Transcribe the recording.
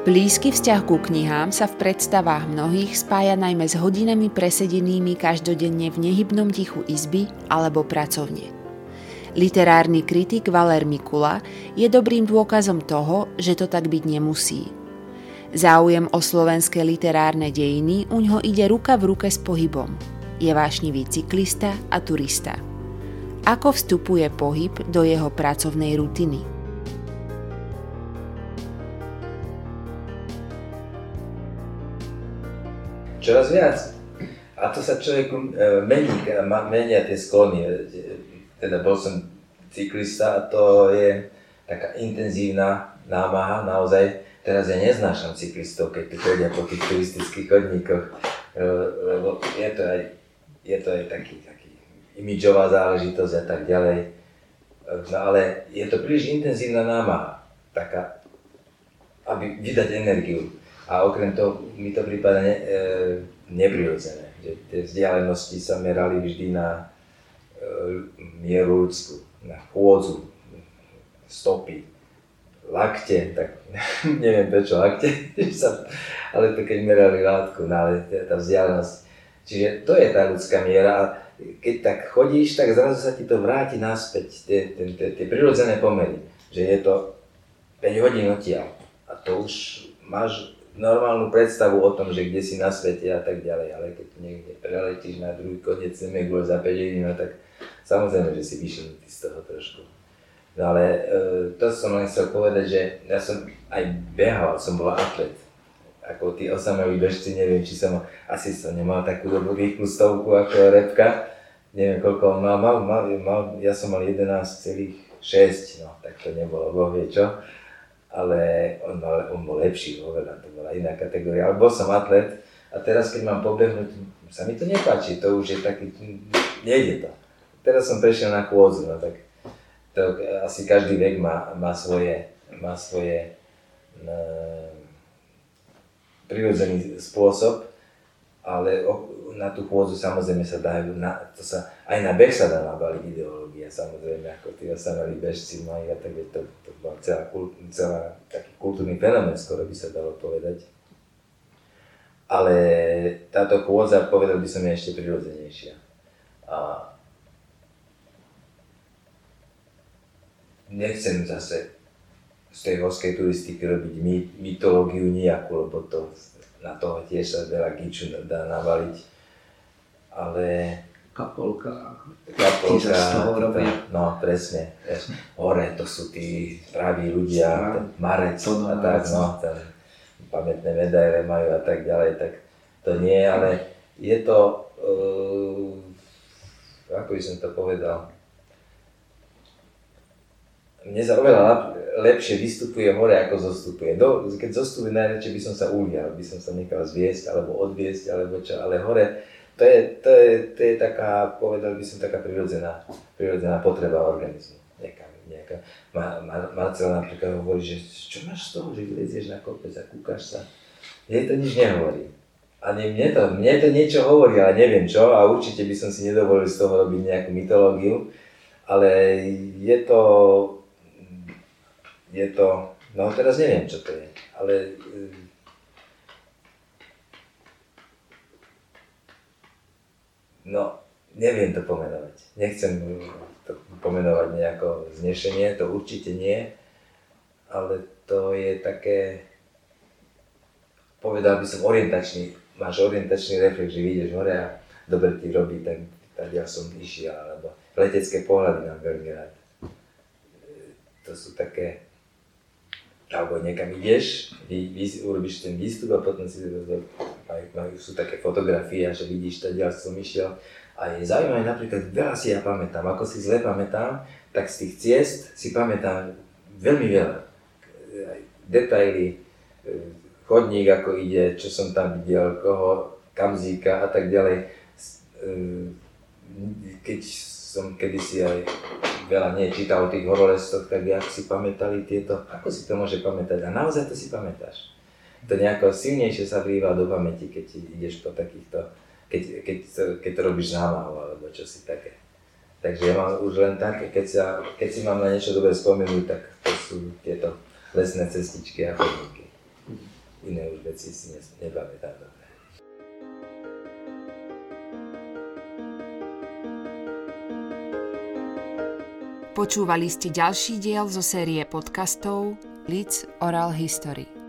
Blízky vzťah ku knihám sa v predstavách mnohých spája najmä s hodinami presedenými každodenne v nehybnom tichu izby alebo pracovne. Literárny kritik Valer Mikula je dobrým dôkazom toho, že to tak byť nemusí. Záujem o slovenské literárne dejiny u ňoho ide ruka v ruke s pohybom. Je vášnivý cyklista a turista. Ako vstupuje pohyb do jeho pracovnej rutiny? Čoraz viac. A to sa človeku e, mení, menia tie sklony. E, teda bol som cyklista a to je taká intenzívna námaha, naozaj. Teraz ja neznášam cyklistov, keď tu chodia po tých turistických chodníkoch, e, lebo je to aj, je to aj taký, taký imidžová záležitosť a tak ďalej. No ale je to príliš intenzívna námaha, taká, aby vydať energiu. A okrem toho mi to prípada ne, e, neprirodzené, že tie vzdialenosti sa merali vždy na e, mieru ľudskú, na chôdzu, stopy, lakte, tak neviem prečo lakte, ale to keď merali látku, no ale tá vzdialenosť. Čiže to je tá ľudská miera a keď tak chodíš, tak zrazu sa ti to vráti naspäť, tie, tie, tie, tie prirodzené pomery, že je to 5 hodín odtiaľ a to už máš normálnu predstavu o tom, že kde si na svete a tak ďalej, ale keď niekde preletíš na druhý koniec Zemegule za 5 hodín, no tak samozrejme, že si vyšinutý z toho trošku. No ale e, to som len chcel povedať, že ja som aj behal, som bol atlet. Ako tí osamelí bežci, neviem, či som, asi som nemal takú dobrú rýchlu stovku ako repka. Neviem, koľko on mal, mal, mal, mal ja som mal 11,6, no tak to nebolo, Boh vie čo ale on, mal, on bol lepší, oveľa, to bola iná kategória. Ale bol som atlet a teraz keď mám pobehnúť, sa mi to nepáči, to už je taký, nejde to. Teraz som prešiel na chôdzu, no tak to asi každý vek má, má svoje, má svoje uh, prirodzený spôsob, ale na tú chôdzu samozrejme sa dajú, na, to sa, aj na beh sa dá nabaliť ideológia, samozrejme, ako tí osamelí bežci majú a tak to, to bola celá, celá taký kultúrny fenomén, skoro by sa dalo povedať. Ale táto chôdza, povedal by som, je ešte prirodzenejšia. A nechcem zase z tej horskej turistiky robiť mytológiu nejakú, lebo to, na toho tiež sa veľa giču dá navaliť ale... Kapolka. Kapolka, z toho robia. No, presne. Hore to sú tí praví ľudia, ten marec a tak, no, ten pamätné medaile majú a tak ďalej, tak to nie, ale je to, uh, ako by som to povedal, mne sa oveľa lepšie vystupuje hore, ako zostupuje. Do, keď zostupuje, najradšej by som sa ulial, by som sa nechal zviesť, alebo odviesť, alebo čo, ale hore to je, to je, to je taká, povedal by som, taká prirodzená, prirodzená potreba organizmu. Nejaká, nejaká. Ma, Ma, Marcel napríklad hovorí, že čo máš z toho, že vylezieš na kopec a kúkaš sa. Mne to nič nehovorí. A mne, mne, to, mne to niečo hovorí, ale neviem čo a určite by som si nedovolil z toho robiť nejakú mytológiu. Ale je to, je to, no teraz neviem čo to je, ale No, neviem to pomenovať. Nechcem to pomenovať nejako znešenie, to určite nie, ale to je také, povedal by som orientačný, máš orientačný reflex, že vidíš hore a dobre ti robí, tak, tak ja som išiel, alebo letecké pohľady na veľmi rád. To sú také, alebo niekam ideš, vy, vy, urobíš ten výstup a potom si majú, majú, sú také fotografie, že vidíš, ja som išiel. A je zaujímavé, napríklad veľa si ja pamätám, ako si zle pamätám, tak z tých ciest si pamätám veľmi veľa. Detaily, e, chodník ako ide, čo som tam videl, koho, kamzíka a tak ďalej. E, keď som kedysi aj veľa nečítal o tých horolestoch, tak jak si pamätali tieto, ako si to môže pamätať? A naozaj to si pamätáš to nejako silnejšie sa vrýva do pamäti, keď ideš po takýchto, keď, keď, keď to robíš námahu alebo čo si také. Takže ja mám už len také, keď, sa, keď si mám na niečo dobre spomenúť, tak to sú tieto lesné cestičky a chodníky. iné už veci si nepamätám dobre. Počúvali ste ďalší diel zo série podcastov Leeds Oral History.